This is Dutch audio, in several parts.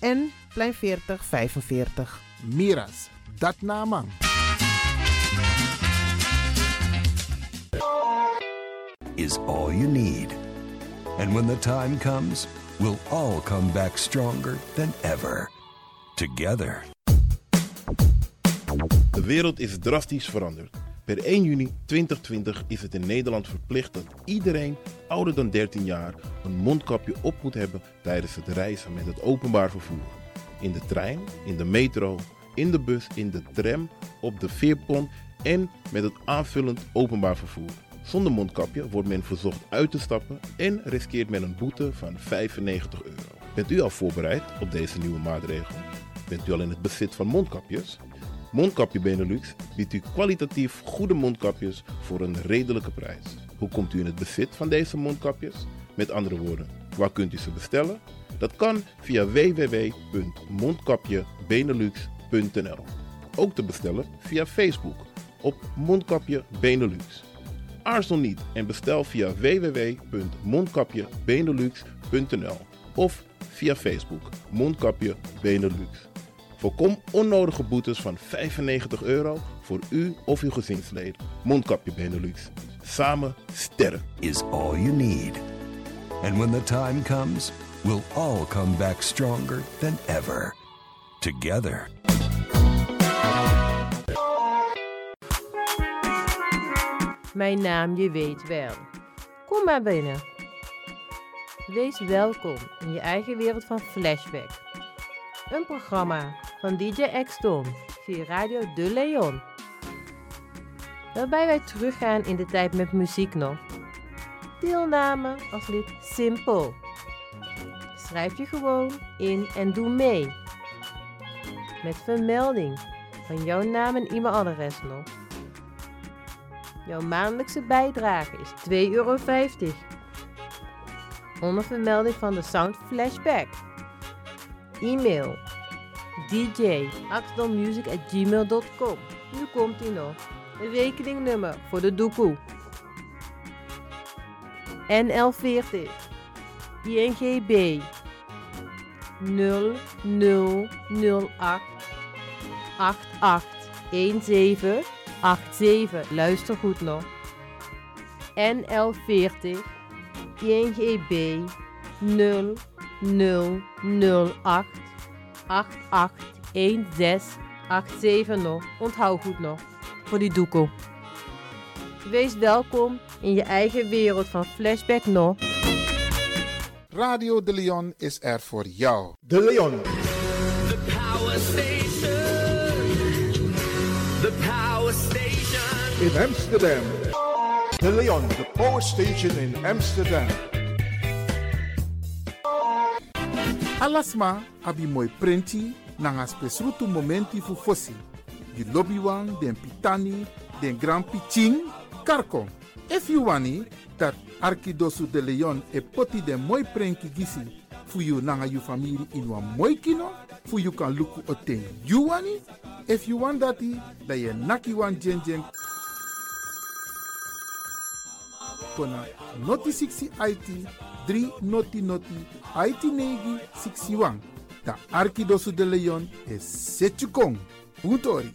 en Plein 4045. Miras, dat naman. is all you need. And when the time comes, we'll all come back stronger than ever. Together. De wereld is drastisch veranderd. Per 1 juni 2020 is het in Nederland verplicht dat iedereen ouder dan 13 jaar een mondkapje op moet hebben tijdens het reizen met het openbaar vervoer. In de trein, in de metro, in de bus, in de tram, op de veerpont en met het aanvullend openbaar vervoer. Zonder mondkapje wordt men verzocht uit te stappen en riskeert men een boete van 95 euro. Bent u al voorbereid op deze nieuwe maatregel? Bent u al in het bezit van mondkapjes? Mondkapje Benelux biedt u kwalitatief goede mondkapjes voor een redelijke prijs. Hoe komt u in het bezit van deze mondkapjes? Met andere woorden, waar kunt u ze bestellen? Dat kan via www.mondkapjebenelux.nl. Ook te bestellen via Facebook op Mondkapje Benelux. Aarzel niet en bestel via www.mondkapjebenelux.nl of via Facebook Mondkapje Benelux. Voorkom onnodige boetes van 95 euro voor u of uw gezinsleden. Mondkapje Benelux. Samen sterk. Is all you need. And when the time comes, we'll all come back stronger than ever. Together. Mijn naam je weet wel. Kom maar binnen. Wees welkom in je eigen wereld van Flashback. Een programma van DJ X-Ton via Radio De Leon. Waarbij wij teruggaan in de tijd met muziek nog. Deelname als lid simpel. Schrijf je gewoon in en doe mee. Met vermelding van jouw naam en e-mailadres nog. Jouw maandelijkse bijdrage is 2,50 euro. Onder vermelding van de Sound Flashback. E-mail dj.axelmusic.gmail.com Nu komt ie nog. Een rekeningnummer voor de doekoe. NL40 INGB 0008 8817 87. Luister goed nog. NL40 INGB 0008 881687 nog. Onthoud goed nog. Voor die doekoe. Wees welkom in je eigen wereld van Flashback nog. Radio De Leon is er voor jou. De Leon. The power station. The power station. in Amsterdam. De Leon, the power station in Amsterdam. Alasma abi moi prenti nanga spesrutu momenti fu fosi. Di lobby wan, den pitani, den grand piching, karko. If you wani, dat Arkidosu de Leon e poti den moi prenki gisi fu you nanga you family in wan moi kino, fu you kan luku o ten you wani. If you want dati, da ye naki wan jen jen kona noti 60 IT 3 noti noti IT negi 61. Da Arkidosu de Leon is Setchukong. Utori.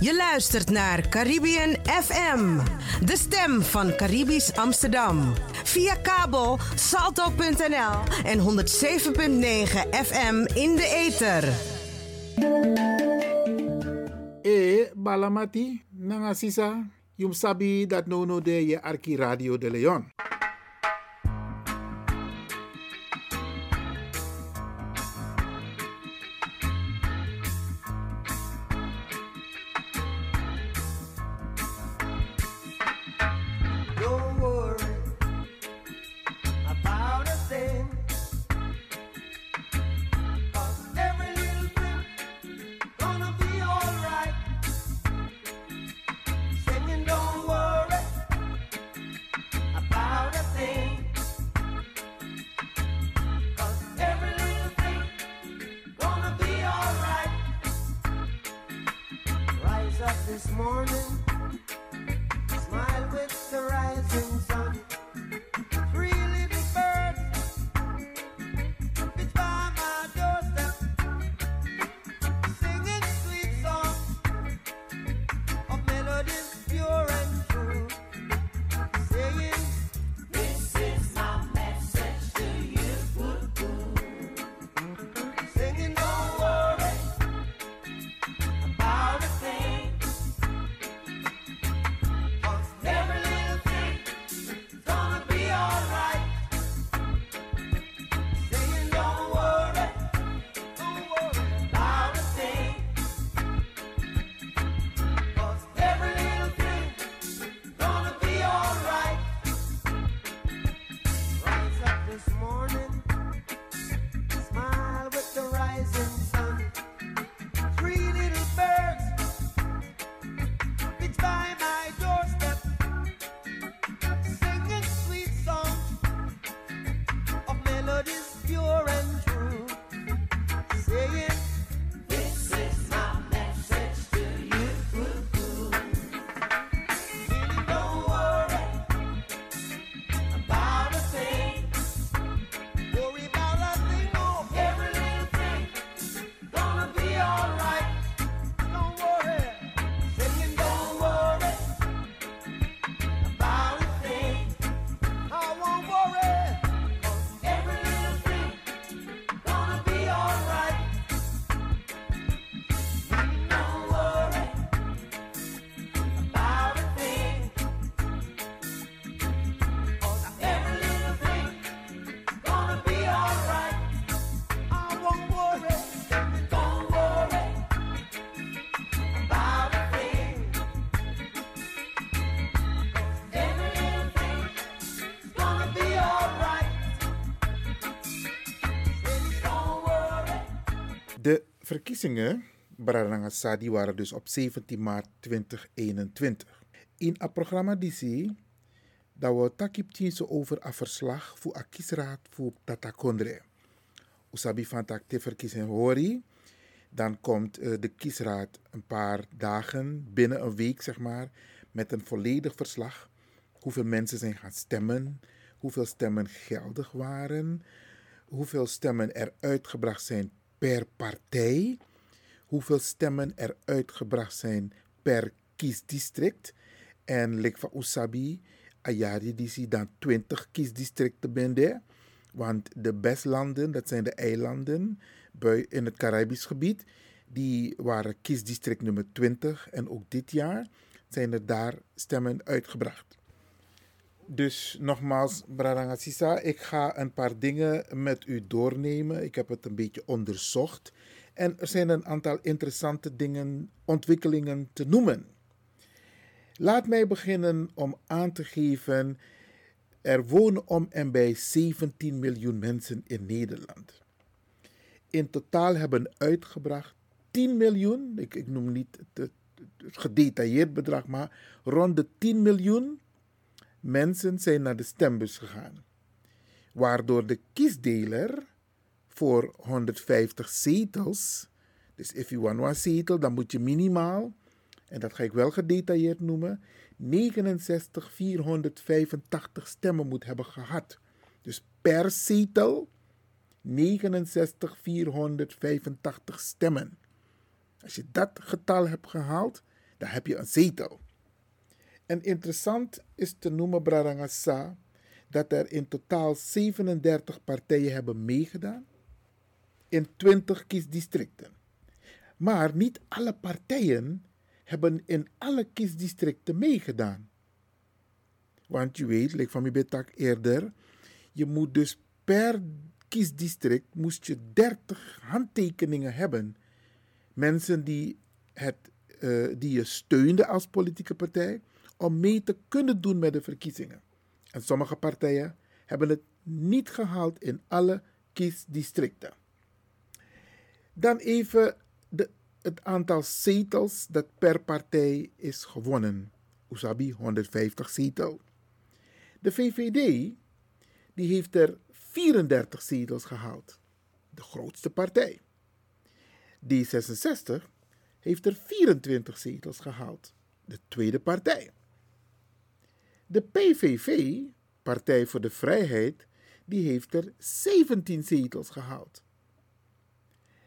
Je luistert naar Caribbean FM, de stem van Caribisch Amsterdam. Via kabel salto.nl en 107.9 FM in de ether. E balamati nanga sisa yum sabi dat no no de je Arki Radio de Leon. De verkiezingen Baranangasadi waren dus op 17 maart 2021. In het programma DC dat we takip over een verslag voor een kiesraad voor Tata Kondre. Usabi van tak verkiezingen hori. Dan komt eh, de kiesraad een paar dagen, binnen een week zeg maar, met een volledig verslag. Hoeveel mensen zijn gaan stemmen, hoeveel stemmen geldig waren, hoeveel stemmen er uitgebracht zijn per partij, hoeveel stemmen er uitgebracht zijn per kiesdistrict. En lik van Usabi, Ayari die zie dan 20 kiesdistricten bende. Want de bestlanden, dat zijn de eilanden in het Caribisch gebied, die waren kiesdistrict nummer 20. En ook dit jaar zijn er daar stemmen uitgebracht. Dus nogmaals, Bradangasisa, ik ga een paar dingen met u doornemen. Ik heb het een beetje onderzocht. En er zijn een aantal interessante dingen, ontwikkelingen te noemen. Laat mij beginnen om aan te geven, er wonen om en bij 17 miljoen mensen in Nederland. In totaal hebben uitgebracht 10 miljoen, ik, ik noem niet het, het gedetailleerd bedrag, maar rond de 10 miljoen mensen zijn naar de stembus gegaan. Waardoor de kiesdeler voor 150 zetels. Dus if you want one zetel, dan moet je minimaal, en dat ga ik wel gedetailleerd noemen, 69 485 stemmen moet hebben gehad. Dus per zetel 69 485 stemmen. Als je dat getal hebt gehaald, dan heb je een zetel. En interessant is te noemen, Brarangasa, dat er in totaal 37 partijen hebben meegedaan in 20 kiesdistricten. Maar niet alle partijen hebben in alle kiesdistricten meegedaan. Want je weet, like van mijn betak eerder, je moet dus per kiesdistrict moest je 30 handtekeningen hebben. Mensen die, het, eh, die je steunde als politieke partij om mee te kunnen doen met de verkiezingen. En sommige partijen hebben het niet gehaald in alle kiesdistricten. Dan even de, het aantal zetels dat per partij is gewonnen. Usabi 150 zetels. De VVD die heeft er 34 zetels gehaald. De grootste partij. D66 heeft er 24 zetels gehaald. De tweede partij. De PVV, Partij voor de Vrijheid, die heeft er 17 zetels gehaald.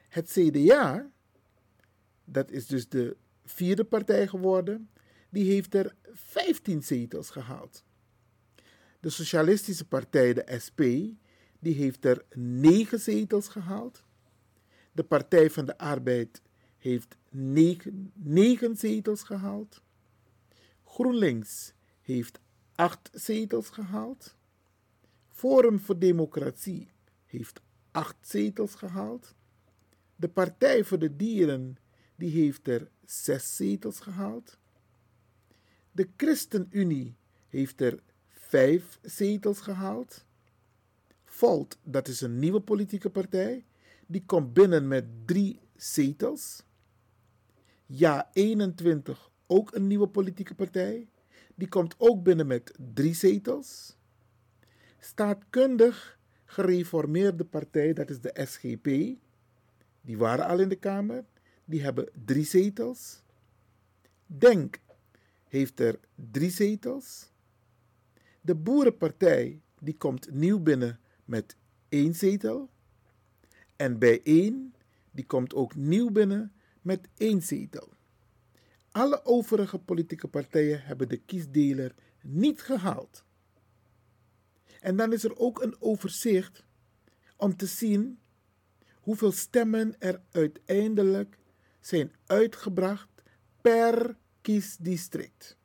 Het CDA, dat is dus de vierde partij geworden, die heeft er 15 zetels gehaald. De Socialistische Partij, de SP, die heeft er 9 zetels gehaald. De Partij van de Arbeid heeft 9, 9 zetels gehaald. GroenLinks heeft 8 zetels gehaald. Forum voor Democratie heeft 8 zetels gehaald. De Partij voor de Dieren die heeft er 6 zetels gehaald. De ChristenUnie heeft er 5 zetels gehaald. Volt, dat is een nieuwe politieke partij, die komt binnen met 3 zetels. Ja 21, ook een nieuwe politieke partij, die komt ook binnen met 3 zetels. Staatkundig gereformeerde partij, dat is de SGP, die waren al in de Kamer, die hebben 3 zetels. Denk heeft er 3 zetels. De Boerenpartij die komt nieuw binnen met één zetel. En bij één die komt ook nieuw binnen met één zetel. Alle overige politieke partijen hebben de kiesdeler niet gehaald. En dan is er ook een overzicht om te zien hoeveel stemmen er uiteindelijk zijn uitgebracht per kiesdistrict.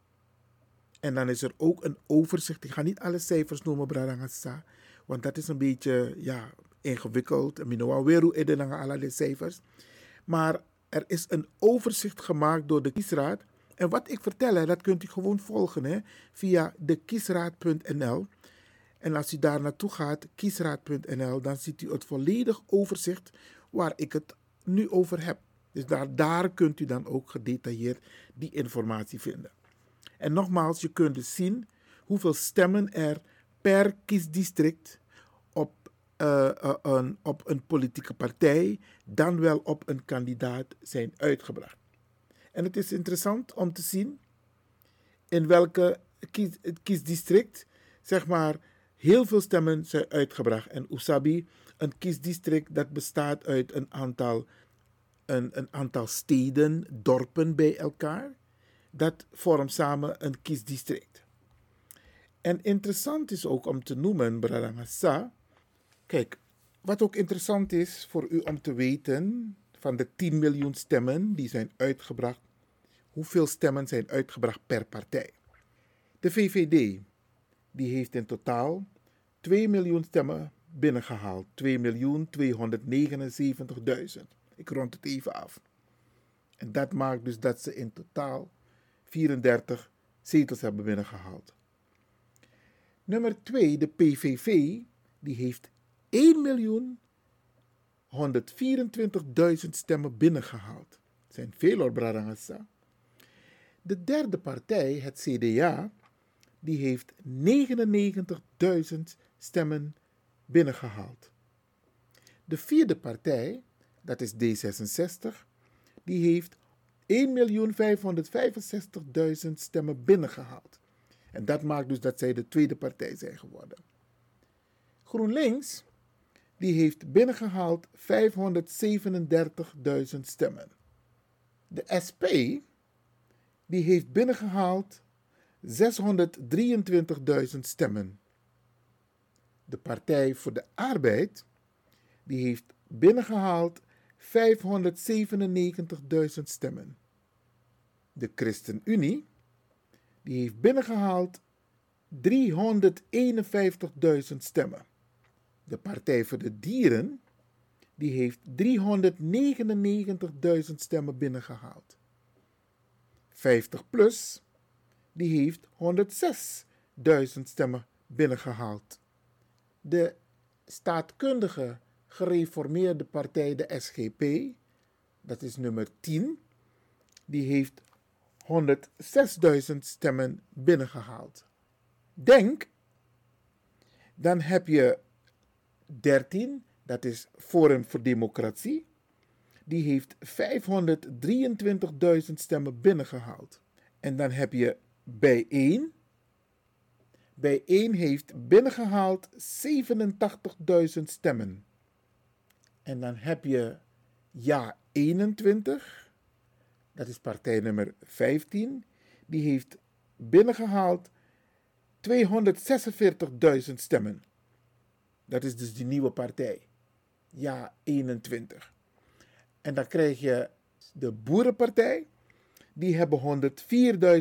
En dan is er ook een overzicht. Ik ga niet alle cijfers noemen, Brarangasa, want dat is een beetje ja, ingewikkeld. En we weer hoe alle cijfers. Maar er is een overzicht gemaakt door de kiesraad. En wat ik vertel, dat kunt u gewoon volgen hè, via de kiesraad.nl. En als u daar naartoe gaat, kiesraad.nl, dan ziet u het volledig overzicht waar ik het nu over heb. Dus daar, daar kunt u dan ook gedetailleerd die informatie vinden. En nogmaals, je kunt dus zien hoeveel stemmen er per kiesdistrict uh, een, op een politieke partij, dan wel op een kandidaat zijn uitgebracht. En het is interessant om te zien in welke kies, kiesdistrict, zeg maar, heel veel stemmen zijn uitgebracht. En Usabi, een kiesdistrict dat bestaat uit een aantal, een, een aantal steden, dorpen bij elkaar dat vormt samen een kiesdistrict. En interessant is ook om te noemen, Bradangasa. Kijk, wat ook interessant is voor u om te weten, van de 10 miljoen stemmen die zijn uitgebracht, hoeveel stemmen zijn uitgebracht per partij. De VVD, die heeft in totaal 2 miljoen stemmen binnengehaald. 2.279.000. Ik rond het even af. En dat maakt dus dat ze in totaal 34 zetels hebben binnengehaald. Nummer 2, de PVV, die heeft 1.124.000 stemmen binnengehaald. Dat zijn veel hoor, Bradangasa. De derde partij, het CDA, die heeft 99.000 stemmen binnengehaald. De vierde partij, dat is D66, die heeft 1.565.000 stemmen binnengehaald. En dat maakt dus dat zij de tweede partij zijn geworden. GroenLinks, die heeft binnengehaald 537.000 stemmen. De SP, die heeft binnengehaald 623.000 stemmen. De Partij voor de Arbeid, die heeft binnengehaald 597.000 stemmen. De ChristenUnie, die heeft binnengehaald 351.000 stemmen. De Partij voor de Dieren, die heeft 399.000 stemmen binnengehaald. 50 plus, die heeft 106.000 stemmen binnengehaald. De staatkundige gereformeerde partij, de SGP, dat is nummer 10, die heeft 106.000 stemmen binnengehaald. Denk, dan heb je 13, dat is Forum voor Democratie, die heeft 523.000 stemmen binnengehaald. En dan heb je bijeen. Bijeen heeft binnengehaald 87.000 stemmen. En dan heb je Ja 21, dat is partij nummer 15, die heeft binnengehaald 246.000 stemmen. Dat is dus die nieuwe partij. Ja 21. En dan krijg je de Boerenpartij, die hebben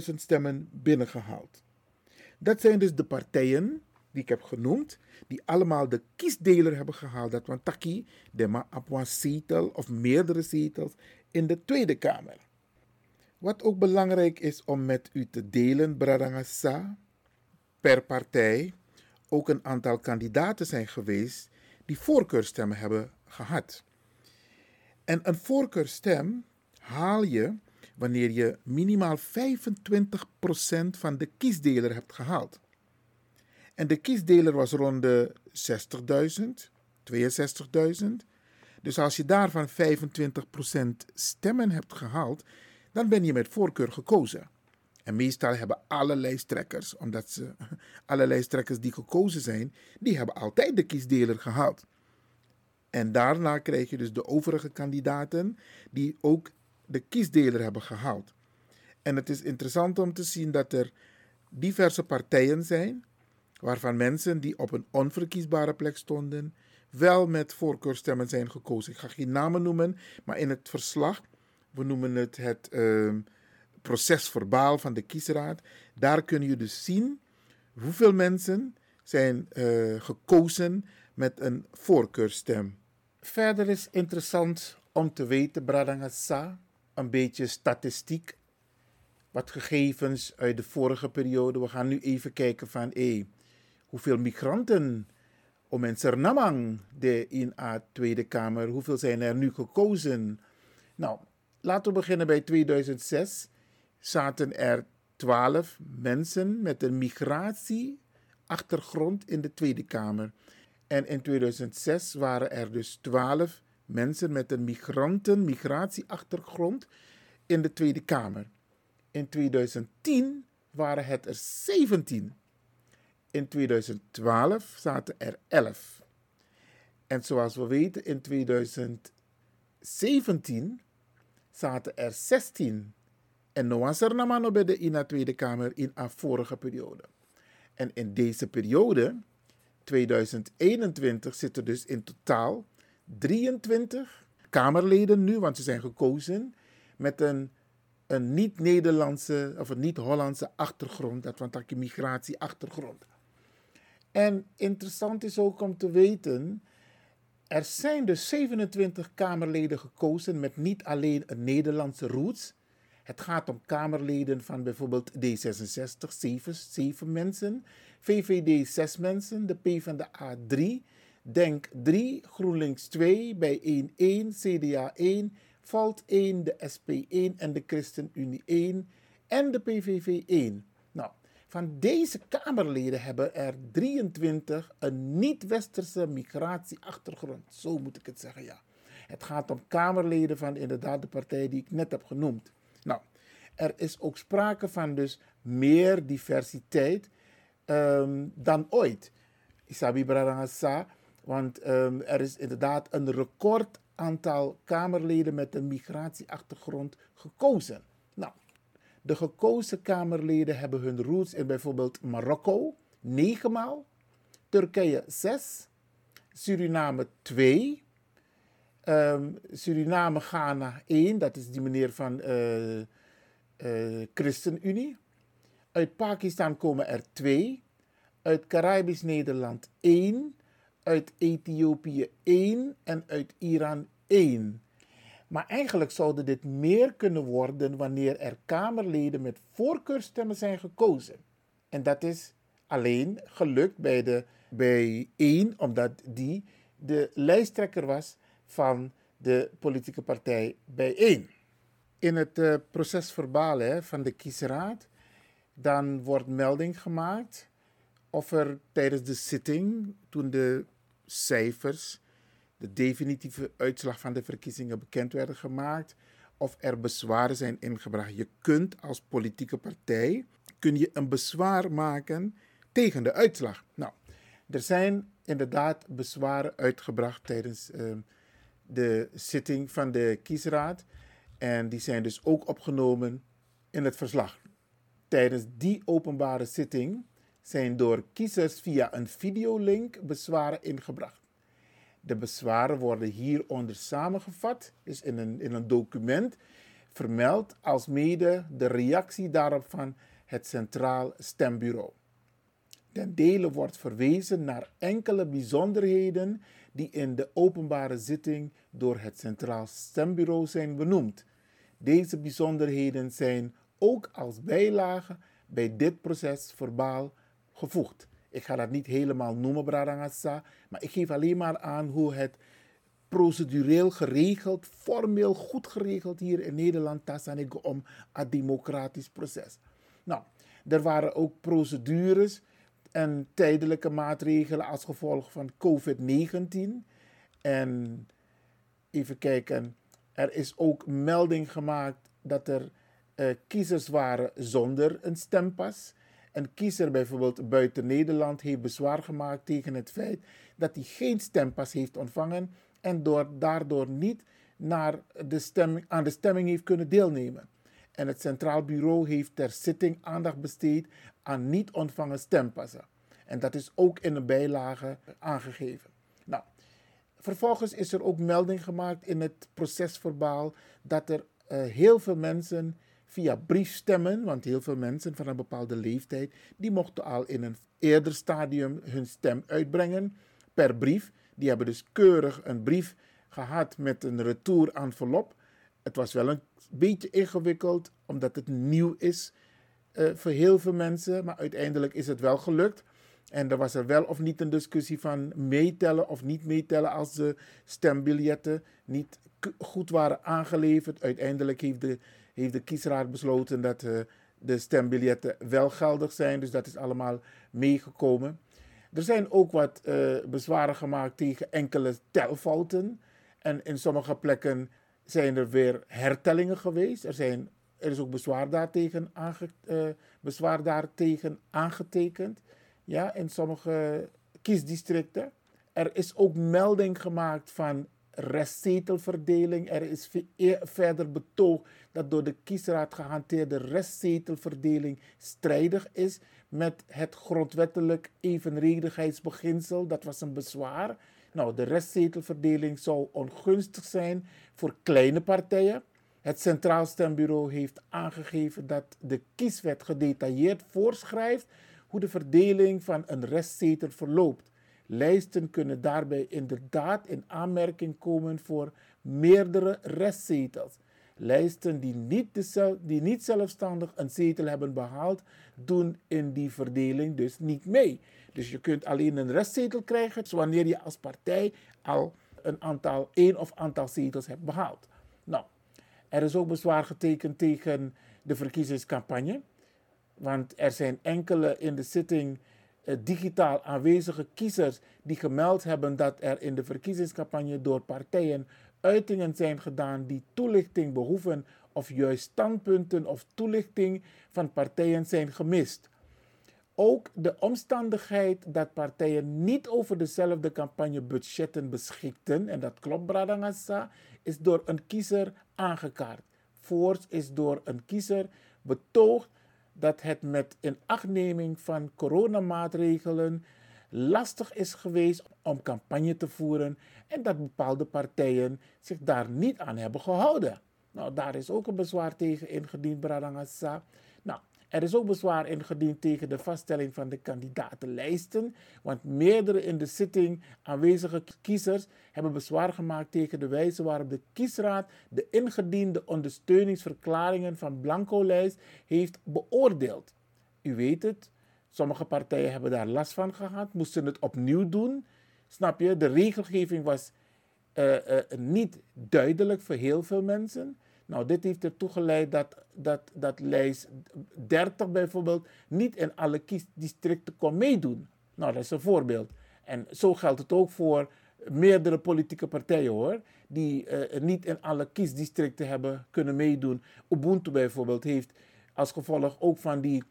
104.000 stemmen binnengehaald. Dat zijn dus de partijen die ik heb genoemd, die allemaal de kiesdeler hebben gehaald. Dat want taki de ma op een zetel of meerdere zetels in de Tweede Kamer. Wat ook belangrijk is om met u te delen, Bradangasa, per partij ook een aantal kandidaten zijn geweest die voorkeurstemmen hebben gehad. En een voorkeurstem haal je wanneer je minimaal 25% van de kiesdeler hebt gehaald. En de kiesdeler was rond de 60.000, 62.000. Dus als je daarvan 25% stemmen hebt gehaald, dan ben je met voorkeur gekozen. En meestal hebben alle lijsttrekkers, omdat ze alle lijsttrekkers die gekozen zijn, die hebben altijd de kiesdeler gehaald. En daarna krijg je dus de overige kandidaten die ook de kiesdeler hebben gehaald. En het is interessant om te zien dat er diverse partijen zijn, waarvan mensen die op een onverkiesbare plek stonden, wel met voorkeurstemmen zijn gekozen. Ik ga geen namen noemen, maar in het verslag, we noemen het het uh, proces verbaal van de kiesraad, daar kun je dus zien hoeveel mensen zijn uh, gekozen met een voorkeurstem. Verder is interessant om te weten, Bradangasa, een beetje statistiek, wat gegevens uit de vorige periode. We gaan nu even kijken van hey, hoeveel migranten om in Suriname de in a Tweede Kamer, hoeveel zijn er nu gekozen? Nou, laten we beginnen bij 2006. Zaten er 12 mensen met een migratieachtergrond in de Tweede Kamer. En in 2006 waren er dus 12 mensen met een migranten, migratieachtergrond in de Tweede Kamer. In 2010 waren het er 17. In 2012 zaten er 11. En zoals we weten, in 2017 zaten er 16. En nu was er nog bij de in de Tweede Kamer in een vorige periode. En in deze periode 2021 zitten dus in totaal 23 Kamerleden nu, want ze zijn gekozen met een, een niet-Nederlandse of een niet-Hollandse achtergrond, dat een migratieachtergrond. En interessant is ook om te weten, er zijn dus 27 Kamerleden gekozen met niet alleen een Nederlandse roots. Het gaat om Kamerleden van bijvoorbeeld D66, 7, 7 mensen. VVD 6 mensen, de P van de A 3, Denk 3, GroenLinks 2, bij 1 1, CDA 1, Volt 1, de SP 1 en de ChristenUnie 1 en de PVV 1. Nou, Van deze Kamerleden hebben er 23 een niet-westerse migratieachtergrond. Zo moet ik het zeggen, ja. Het gaat om Kamerleden van inderdaad de partij die ik net heb genoemd. Nou, er is ook sprake van dus meer diversiteit ehm, dan ooit. Isabi Bradangasa, want ehm, er is inderdaad een record aantal Kamerleden met een migratieachtergrond gekozen. Nou, de gekozen Kamerleden hebben hun roots in bijvoorbeeld Marokko, negen maal, Turkije zes, Suriname twee, ehm, Suriname Ghana één, dat is die meneer van eh, eh, ChristenUnie. Uit Pakistan komen er twee, uit Caribisch Nederland één, uit Ethiopië één en uit Iran één. Maar eigenlijk zouden dit meer kunnen worden wanneer er Kamerleden met voorkeurstemmen zijn gekozen. En dat is alleen gelukt bij, de, bij één, omdat die de lijsttrekker was van de politieke partij bij één. In het uh, proces verbaal van de kiesraad, dan wordt melding gemaakt of er tijdens de zitting, toen de cijfers de definitieve uitslag van de verkiezingen bekend werden gemaakt of er bezwaren zijn ingebracht. Je kunt als politieke partij kun je een bezwaar maken tegen de uitslag. Nou, er zijn inderdaad bezwaren uitgebracht tijdens uh, de zitting van de kiesraad en die zijn dus ook opgenomen in het verslag. Tijdens die openbare zitting zijn door kiezers via een videolink bezwaren ingebracht. De bezwaren worden hieronder samengevat, is in een, in een document vermeld, als mede de reactie daarop van het Centraal Stembureau. Ten dele wordt verwezen naar enkele bijzonderheden die in de openbare zitting door het Centraal Stembureau zijn benoemd. Deze bijzonderheden zijn ook als bijlage bij dit proces verbaal gevoegd. Ik ga dat niet helemaal noemen, Bradangasa, maar ik geef alleen maar aan hoe het procedureel geregeld, formeel goed geregeld hier in Nederland tassanik om een democratisch proces. Nou, er waren ook procedures en tijdelijke maatregelen als gevolg van COVID-19. En even kijken, er is ook melding gemaakt dat er uh, kiezers waren zonder een stempas. Een kiezer bijvoorbeeld buiten Nederland heeft bezwaar gemaakt tegen het feit dat hij geen stempas heeft ontvangen en door, daardoor niet naar de stemming, aan de stemming heeft kunnen deelnemen. En het Centraal Bureau heeft ter zitting aandacht besteed aan niet ontvangen stempassen. En dat is ook in een bijlage aangegeven. Nou, vervolgens is er ook melding gemaakt in het procesverbaal dat er uh, heel veel mensen via briefstemmen, want heel veel mensen van een bepaalde leeftijd, die mochten al in een eerder stadium hun stem uitbrengen per brief. Die hebben dus keurig een brief gehad met een retour envelop. Het was wel een beetje ingewikkeld, omdat het nieuw is uh, voor heel veel mensen, maar uiteindelijk is het wel gelukt. En er was er wel of niet een discussie van meetellen of niet meetellen als de stembiljetten niet goed waren aangeleverd. Uiteindelijk heeft de heeft de kiesraad besloten dat uh, de stembiljetten wel geldig zijn. Dus dat is allemaal meegekomen. Er zijn ook wat uh, bezwaren gemaakt tegen enkele telfouten. En in sommige plekken zijn er weer hertellingen geweest. Er, zijn, er is ook bezwaar daartegen, aange, uh, bezwaar daartegen aangetekend. Ja, in sommige kiesdistricten. Er is ook melding gemaakt van restzetelverdeling. Er is verder betoogd dat door de kiesraad gehanteerde restzetelverdeling strijdig is met het grondwettelijk evenredigheidsbeginsel. Dat was een bezwaar. Nou, de restzetelverdeling zou ongunstig zijn voor kleine partijen. Het Centraal Stembureau heeft aangegeven dat de kieswet gedetailleerd voorschrijft hoe de verdeling van een restzetel verloopt. Lijsten kunnen daarbij inderdaad in aanmerking komen voor meerdere restzetels. Lijsten die niet, die niet zelfstandig een zetel hebben behaald, doen in die verdeling dus niet mee. Dus je kunt alleen een restzetel krijgen wanneer je als partij al een aantal, één of aantal zetels hebt behaald. Nou, er is ook bezwaar getekend tegen de verkiezingscampagne. Want er zijn enkele in de zitting eh, digitaal aanwezige kiezers die gemeld hebben dat er in de verkiezingscampagne door partijen uitingen zijn gedaan die toelichting behoeven of juist standpunten of toelichting van partijen zijn gemist. Ook de omstandigheid dat partijen niet over dezelfde campagnebudgetten beschikten, en dat klopt Bradangasa, is door een kiezer aangekaart. Voorts is door een kiezer betoogd dat het met inachtneming van coronamaatregelen lastig is geweest om campagne te voeren en dat bepaalde partijen zich daar niet aan hebben gehouden. Nou, daar is ook een bezwaar tegen ingediend, Bradangasa. Nou, er is ook bezwaar ingediend tegen de vaststelling van de kandidatenlijsten, want meerdere in de zitting aanwezige kiezers hebben bezwaar gemaakt tegen de wijze waarop de kiesraad de ingediende ondersteuningsverklaringen van Blanco-lijst heeft beoordeeld. U weet het, sommige partijen hebben daar last van gehad, moesten het opnieuw doen. Snap je? De regelgeving was uh, uh, niet duidelijk voor heel veel mensen. Nou, dit heeft ertoe geleid dat, dat, dat lijst 30 bijvoorbeeld niet in alle kiesdistricten kon meedoen. Nou, dat is een voorbeeld. En zo geldt het ook voor meerdere politieke partijen hoor, die uh, niet in alle kiesdistricten hebben kunnen meedoen. Ubuntu bijvoorbeeld heeft als gevolg ook van die,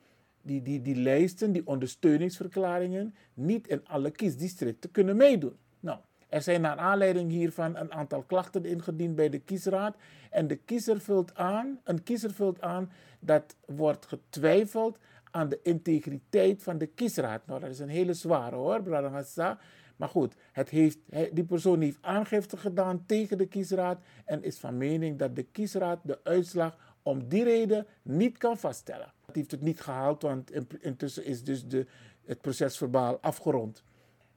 die, die, die lijsten, die ondersteuningsverklaringen, niet in alle kiesdistricten kunnen meedoen. Nou, er zijn naar aanleiding hiervan een aantal klachten ingediend bij de kiesraad. En de kiezer vult aan, een kiezer vult aan dat wordt getwijfeld aan de integriteit van de kiesraad. Nou, dat is een hele zware hoor, Bradangasa. Maar goed, het heeft, die persoon heeft aangifte gedaan tegen de kiesraad en is van mening dat de kiesraad de uitslag om die reden niet kan vaststellen. Het heeft het niet gehaald, want intussen is dus de, het procesverbaal afgerond.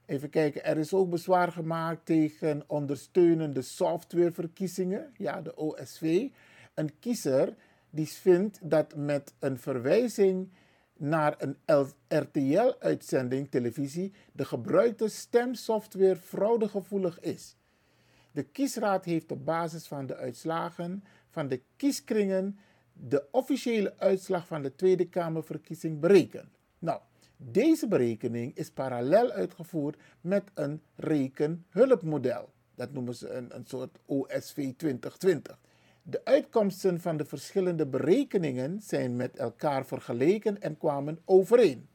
Even kijken, er is ook bezwaar gemaakt tegen ondersteunende softwareverkiezingen, ja, de OSV. Een kiezer die vindt dat met een verwijzing naar een RTL-uitzending televisie de gebruikte stemsoftware fraudegevoelig is. De kiesraad heeft op basis van de uitslagen van de kieskringen de officiële uitslag van de Tweede Kamerverkiezing berekend. Nou, deze berekening is parallel uitgevoerd met een rekenhulpmodel. Dat noemen ze een, een soort OSV 2020. De uitkomsten van de verschillende berekeningen zijn met elkaar vergeleken en kwamen overeen.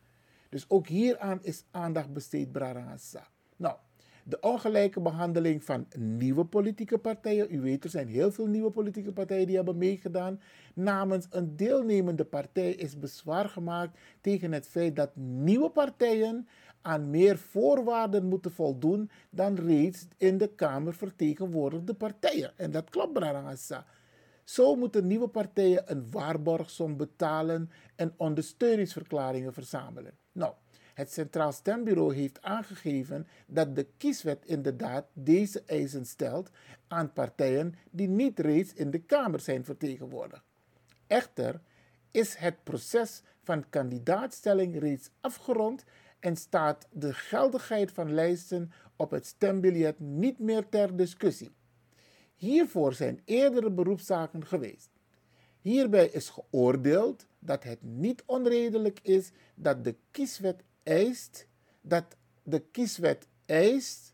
Dus ook hieraan is aandacht besteed, Brarangasa. De ongelijke behandeling van nieuwe politieke partijen. U weet, er zijn heel veel nieuwe politieke partijen die hebben meegedaan. Namens een deelnemende partij is bezwaar gemaakt tegen het feit dat nieuwe partijen aan meer voorwaarden moeten voldoen dan reeds in de Kamer vertegenwoordigde partijen. En dat klopt, Brarangasa. Zo moeten nieuwe partijen een waarborgsom betalen en ondersteuningsverklaringen verzamelen. Nou, het Centraal Stembureau heeft aangegeven dat de kieswet inderdaad deze eisen stelt aan partijen die niet reeds in de Kamer zijn vertegenwoordigd. Echter is het proces van kandidaatstelling reeds afgerond en staat de geldigheid van lijsten op het stembiljet niet meer ter discussie. Hiervoor zijn eerdere beroepszaken geweest. Hierbij is geoordeeld dat het niet onredelijk is dat de kieswet eist dat de kieswet eist,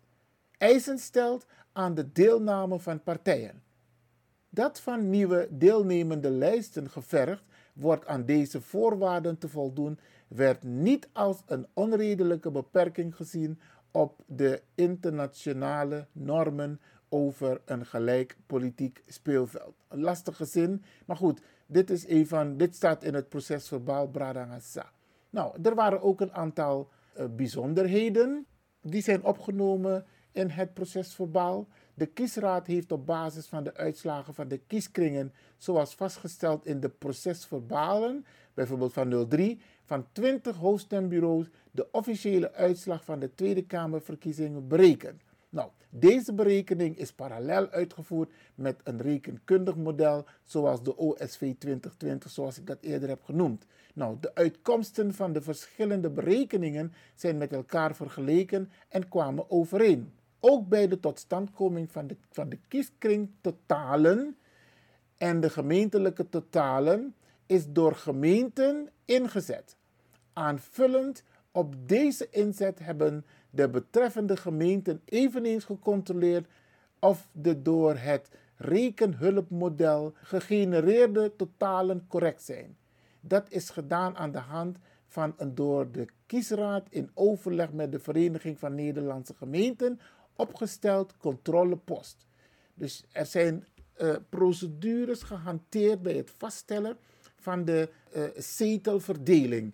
eisen stelt aan de deelname van partijen. Dat van nieuwe deelnemende lijsten gevergd wordt aan deze voorwaarden te voldoen, werd niet als een onredelijke beperking gezien op de internationale normen over een gelijk politiek speelveld. Een lastige zin, maar goed, dit, is een van, dit staat in het procesverbaal Bradangasa. Nou, er waren ook een aantal uh, bijzonderheden die zijn opgenomen in het procesverbaal. De kiesraad heeft op basis van de uitslagen van de kieskringen, zoals vastgesteld in de procesverbalen, bijvoorbeeld van 03, van 20 hoofdstembureaus, de officiële uitslag van de Tweede Kamerverkiezingen berekend. Nou, deze berekening is parallel uitgevoerd met een rekenkundig model zoals de OSV 2020, zoals ik dat eerder heb genoemd. Nou, de uitkomsten van de verschillende berekeningen zijn met elkaar vergeleken en kwamen overeen. Ook bij de totstandkoming van de, van de kieskring totalen en de gemeentelijke totalen is door gemeenten ingezet. Aanvullend op deze inzet hebben de betreffende gemeenten eveneens gecontroleerd of de door het rekenhulpmodel gegenereerde totalen correct zijn. Dat is gedaan aan de hand van een door de kiesraad in overleg met de Vereniging van Nederlandse Gemeenten opgesteld controlepost. Dus er zijn eh, procedures gehanteerd bij het vaststellen van de eh, zetelverdeling.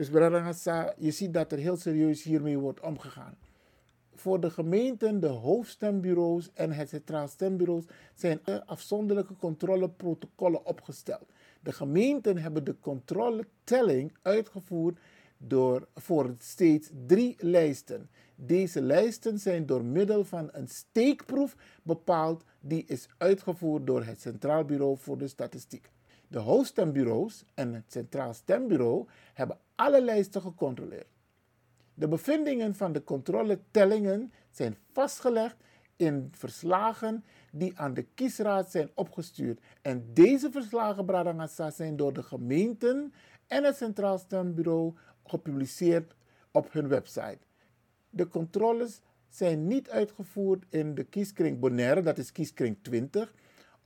Dus Brarangasa, je ziet dat er heel serieus hiermee wordt omgegaan. Voor de gemeenten, de hoofdstembureaus en het centraal stembureaus zijn er afzonderlijke controleprotocollen opgesteld. De gemeenten hebben de controletelling uitgevoerd door, voor steeds drie lijsten. Deze lijsten zijn door middel van een steekproef bepaald die is uitgevoerd door het Centraal Bureau voor de Statistiek. De hoofdstembureaus en het Centraal Stembureau hebben alle lijsten gecontroleerd. De bevindingen van de controletellingen zijn vastgelegd in verslagen die aan de kiesraad zijn opgestuurd. En deze verslagen, Bradangasa, zijn door de gemeenten en het Centraal Stembureau gepubliceerd op hun website. De controles zijn niet uitgevoerd in de kieskring Bonaire, dat is kieskring 20,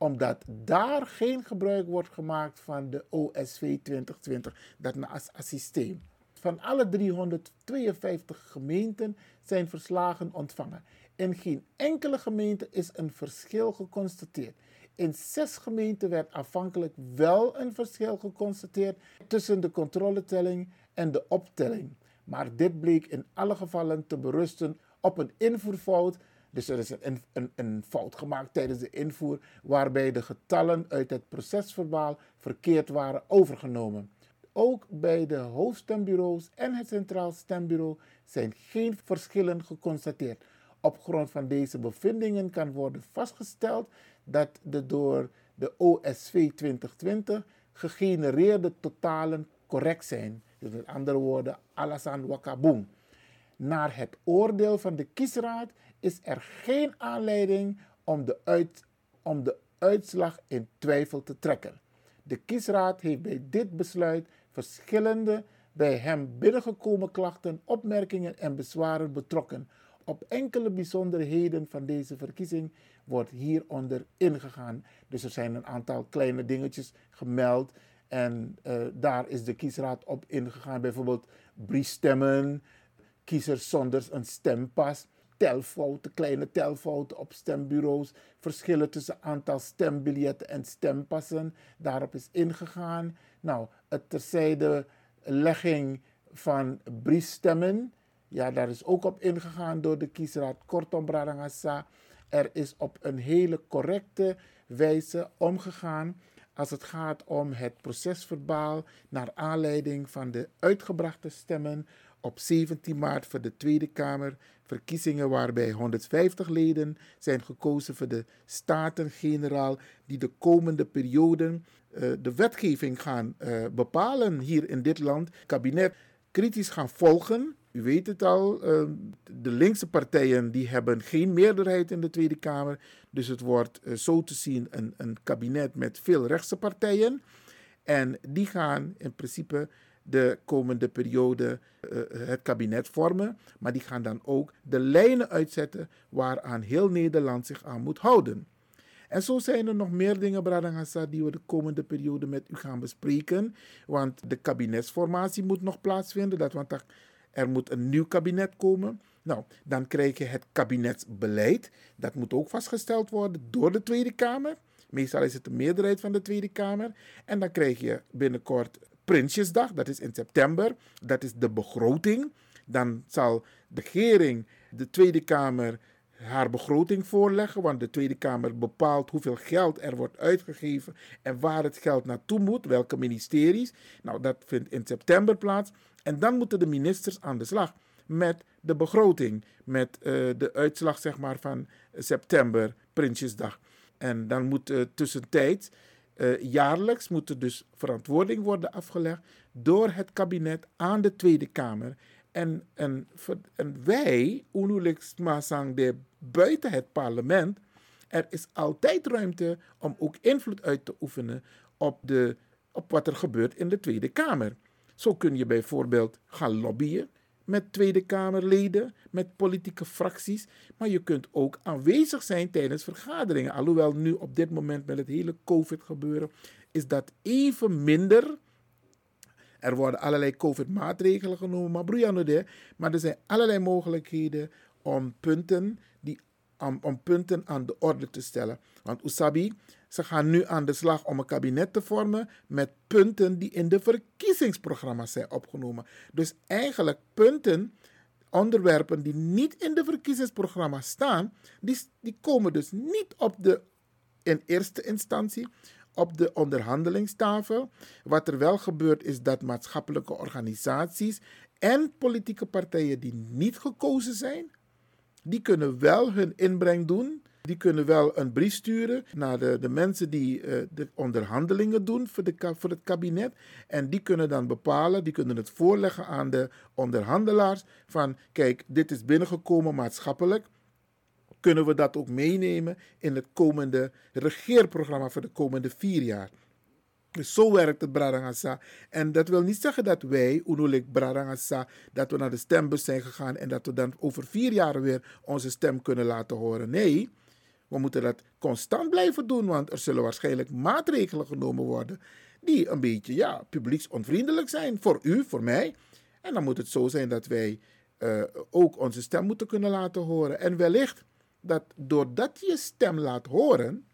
omdat daar geen gebruik wordt gemaakt van de OSV 2020, dat als systeem. Van alle 352 gemeenten zijn verslagen ontvangen. In geen enkele gemeente is een verschil geconstateerd. In zes gemeenten werd afhankelijk wel een verschil geconstateerd tussen de controletelling en de optelling. Maar dit bleek in alle gevallen te berusten op een invoerfout. Dus er is een, fout gemaakt tijdens de invoer, waarbij de getallen uit het procesverbaal verkeerd waren overgenomen. Ook bij de hoofdstembureaus en het Centraal Stembureau zijn geen verschillen geconstateerd. Op grond van deze bevindingen kan worden vastgesteld dat de door de OSV 2020 gegenereerde totalen correct zijn. Dus met andere woorden, Alasan Wakaboom. Naar het oordeel van de kiesraad is er geen aanleiding om de, uit, om de uitslag in twijfel te trekken. De kiesraad heeft bij dit besluit verschillende bij hem binnengekomen klachten, opmerkingen en bezwaren betrokken. Op enkele bijzonderheden van deze verkiezing wordt hieronder ingegaan. Dus er zijn een aantal kleine dingetjes gemeld en uh, daar is de kiesraad op ingegaan. Bijvoorbeeld briefstemmen, kiezers zonder een stempas, telfouten, kleine telfouten op stembureaus, verschillen tussen aantal stembiljetten en stempassen. Daarop is ingegaan. Nou, het terzijde legging van briefstemmen. Ja, daar is ook op ingegaan door de kiesraad. Kortom, Bradangasa, er is op een hele correcte wijze omgegaan als het gaat om het procesverbaal naar aanleiding van de uitgebrachte stemmen op 17 maart voor de Tweede Kamer verkiezingen waarbij 150 leden zijn gekozen voor de Staten-Generaal die de komende perioden uh, de wetgeving gaan uh, bepalen hier in dit land. Kabinet kritisch gaan volgen. U weet het al, uh, de linkse partijen die hebben geen meerderheid in de Tweede Kamer. Dus het wordt zo te zien een, een kabinet met veel rechtse partijen. En die gaan in principe de komende periode uh, het kabinet vormen. Maar die gaan dan ook de lijnen uitzetten waaraan heel Nederland zich aan moet houden. En zo zijn er nog meer dingen, Bradangasa, die we de komende periode met u gaan bespreken. Want de kabinetsformatie moet nog plaatsvinden. Dat, want er moet een nieuw kabinet komen. Nou, dan krijg je het kabinetsbeleid. Dat moet ook vastgesteld worden door de Tweede Kamer. Meestal is het de meerderheid van de Tweede Kamer. En dan krijg je binnenkort Prinsjesdag, dat is in september. Dat is de begroting. Dan zal de regering, de Tweede Kamer, haar begroting voorleggen. Want de Tweede Kamer bepaalt hoeveel geld er wordt uitgegeven en waar het geld naartoe moet, welke ministeries. Nou, dat vindt in september plaats. En dan moeten de ministers aan de slag met de begroting, met uh, de uitslag zeg maar, van september, Prinsjesdag. En dan moet uh, tussentijds uh, jaarlijks moet er dus verantwoording worden afgelegd door het kabinet aan de Tweede Kamer. En, en, en wij, Unulex de buiten het parlement, er is altijd ruimte om ook invloed uit te oefenen op de op wat er gebeurt in de Tweede Kamer. Zo kun je bijvoorbeeld gaan lobbyen met Tweede Kamerleden, met politieke fracties. Maar je kunt ook aanwezig zijn tijdens vergaderingen. Alhoewel nu op dit moment met het hele COVID-gebeuren is dat even minder. Er worden allerlei COVID-maatregelen genomen, maar broeianode, maar er zijn allerlei mogelijkheden om punten, die, om punten aan de orde te stellen. Want Usabi, ze gaan nu aan de slag om een kabinet te vormen met punten die in de verkiezingsprogramma's zijn opgenomen. Dus eigenlijk punten, onderwerpen die niet in de verkiezingsprogramma's staan, die, die komen dus niet op de, in eerste instantie op de onderhandelingstafel. Wat er wel gebeurt is dat maatschappelijke organisaties en politieke partijen die niet gekozen zijn, die kunnen wel hun inbreng doen. Die kunnen wel een brief sturen naar de, de mensen die uh, de onderhandelingen doen voor, de, voor het kabinet. En die kunnen dan bepalen, die kunnen het voorleggen aan de onderhandelaars. Van kijk, dit is binnengekomen maatschappelijk. Kunnen we dat ook meenemen in het komende regeerprogramma voor de komende vier jaar? Dus zo werkt het Bradangasa. En dat wil niet zeggen dat wij, Unulik Bradangasa, dat we naar de stembus zijn gegaan en dat we dan over vier jaar weer onze stem kunnen laten horen. Nee, we moeten dat constant blijven doen, want er zullen waarschijnlijk maatregelen genomen worden die een beetje ja, publieksonvriendelijk zijn. Voor u, voor mij. En dan moet het zo zijn dat wij uh, ook onze stem moeten kunnen laten horen. En wellicht dat doordat je stem laat horen,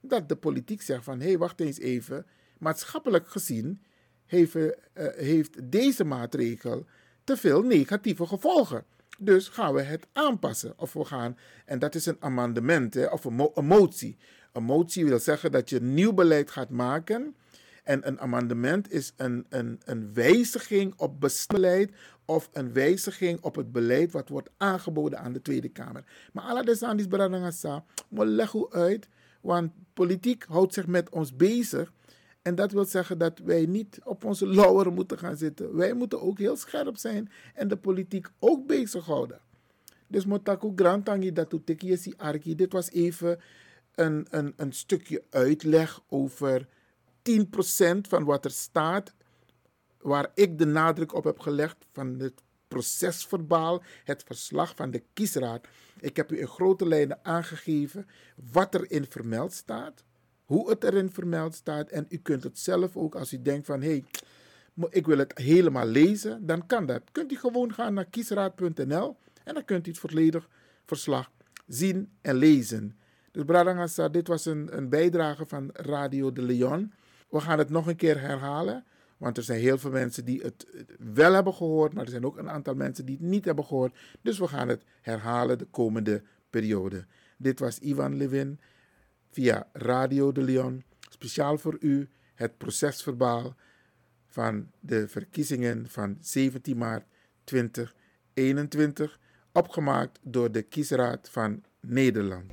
dat de politiek zegt van hé, hey, wacht eens even maatschappelijk gezien heeft, uh, heeft deze maatregel te veel negatieve gevolgen. Dus gaan we het aanpassen. Of we gaan, en dat is een amendement hè, of een, mo een motie. Een motie wil zeggen dat je nieuw beleid gaat maken. En een amendement is een, een, een wijziging op beleid of een wijziging op het beleid wat wordt aangeboden aan de Tweede Kamer. Maar alle desandis beradangasa, maar leg hoe uit, want politiek houdt zich met ons bezig. En dat wil zeggen dat wij niet op onze lauweren moeten gaan zitten. Wij moeten ook heel scherp zijn en de politiek ook bezighouden. Dus Motaku Grantangi dat Tekiesi Arki, dit was even een, een, een stukje uitleg over 10% van wat er staat, waar ik de nadruk op heb gelegd van het procesverbaal, het verslag van de kiesraad. Ik heb u in grote lijnen aangegeven wat erin vermeld staat hoe het erin vermeld staat. En u kunt het zelf ook, als u denkt van hé, hey, ik wil het helemaal lezen, dan kan dat. Kunt u gewoon gaan naar kiesraad.nl en dan kunt u het volledig verslag zien en lezen. Dus Bradangasa, dit was een, een bijdrage van Radio de Leon. We gaan het nog een keer herhalen. Want er zijn heel veel mensen die het wel hebben gehoord, maar er zijn ook een aantal mensen die het niet hebben gehoord. Dus we gaan het herhalen de komende periode. Dit was Ivan Levin via Radio de Leon. Speciaal voor u het procesverbaal van de verkiezingen van 17 maart 2021, opgemaakt door de Kiesraad van Nederland.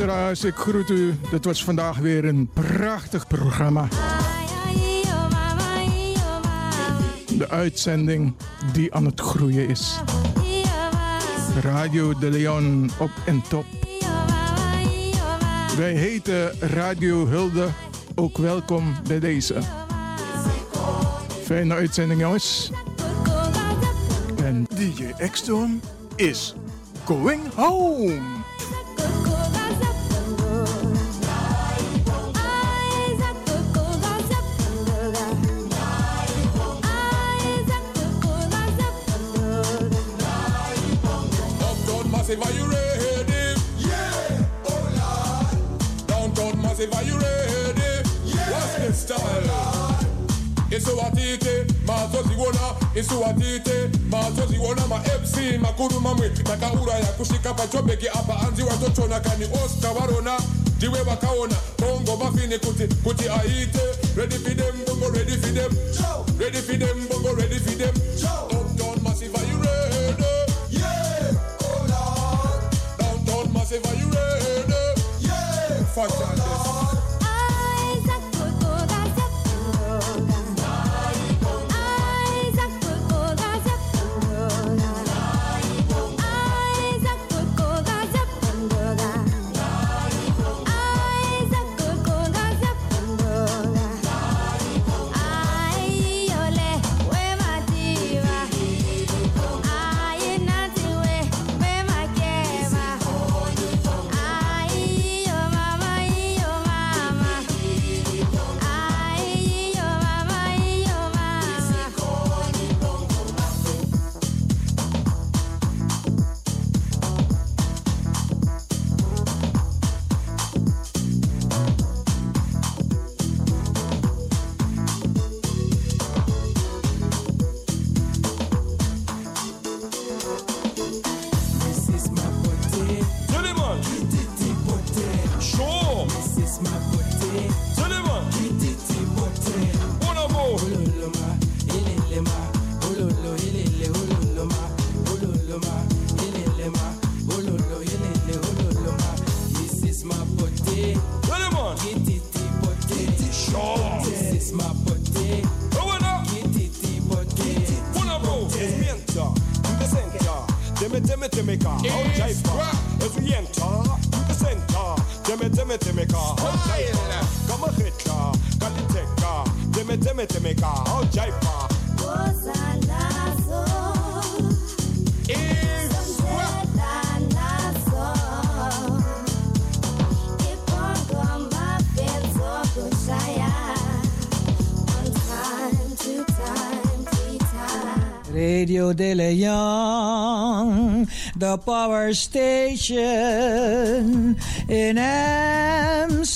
Luisteraars, ik groet u. Dit was vandaag weer een prachtig programma. De uitzending die aan het groeien is. Radio de Leon op en top. Wij heten Radio Hulde ook welkom bij deze. Fijne uitzending jongens. En DJ X-Stone is going home. massive, are you ready? Yeah, oh Lord. Downtown massive, are you ready? Yeah, What's the style? Oh Lord. It's what it is, my tosiwona It's what it is, my tosiwona My MC, my kuru mamwe Takaura ya kushika pachobeki Apa anzi watochona kani Oscar warona Diwe wakaona Kongo mafini kuti kuti aite Ready for them, bongo ready for them Ready for them, bongo ready for them Joe. Are you ready? Yeah. Fuck that ma beauté. Ka. Au jaifa. Es Radio De Leon, the power station in Amsterdam.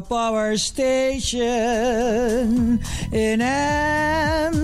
Power station in Amsterdam.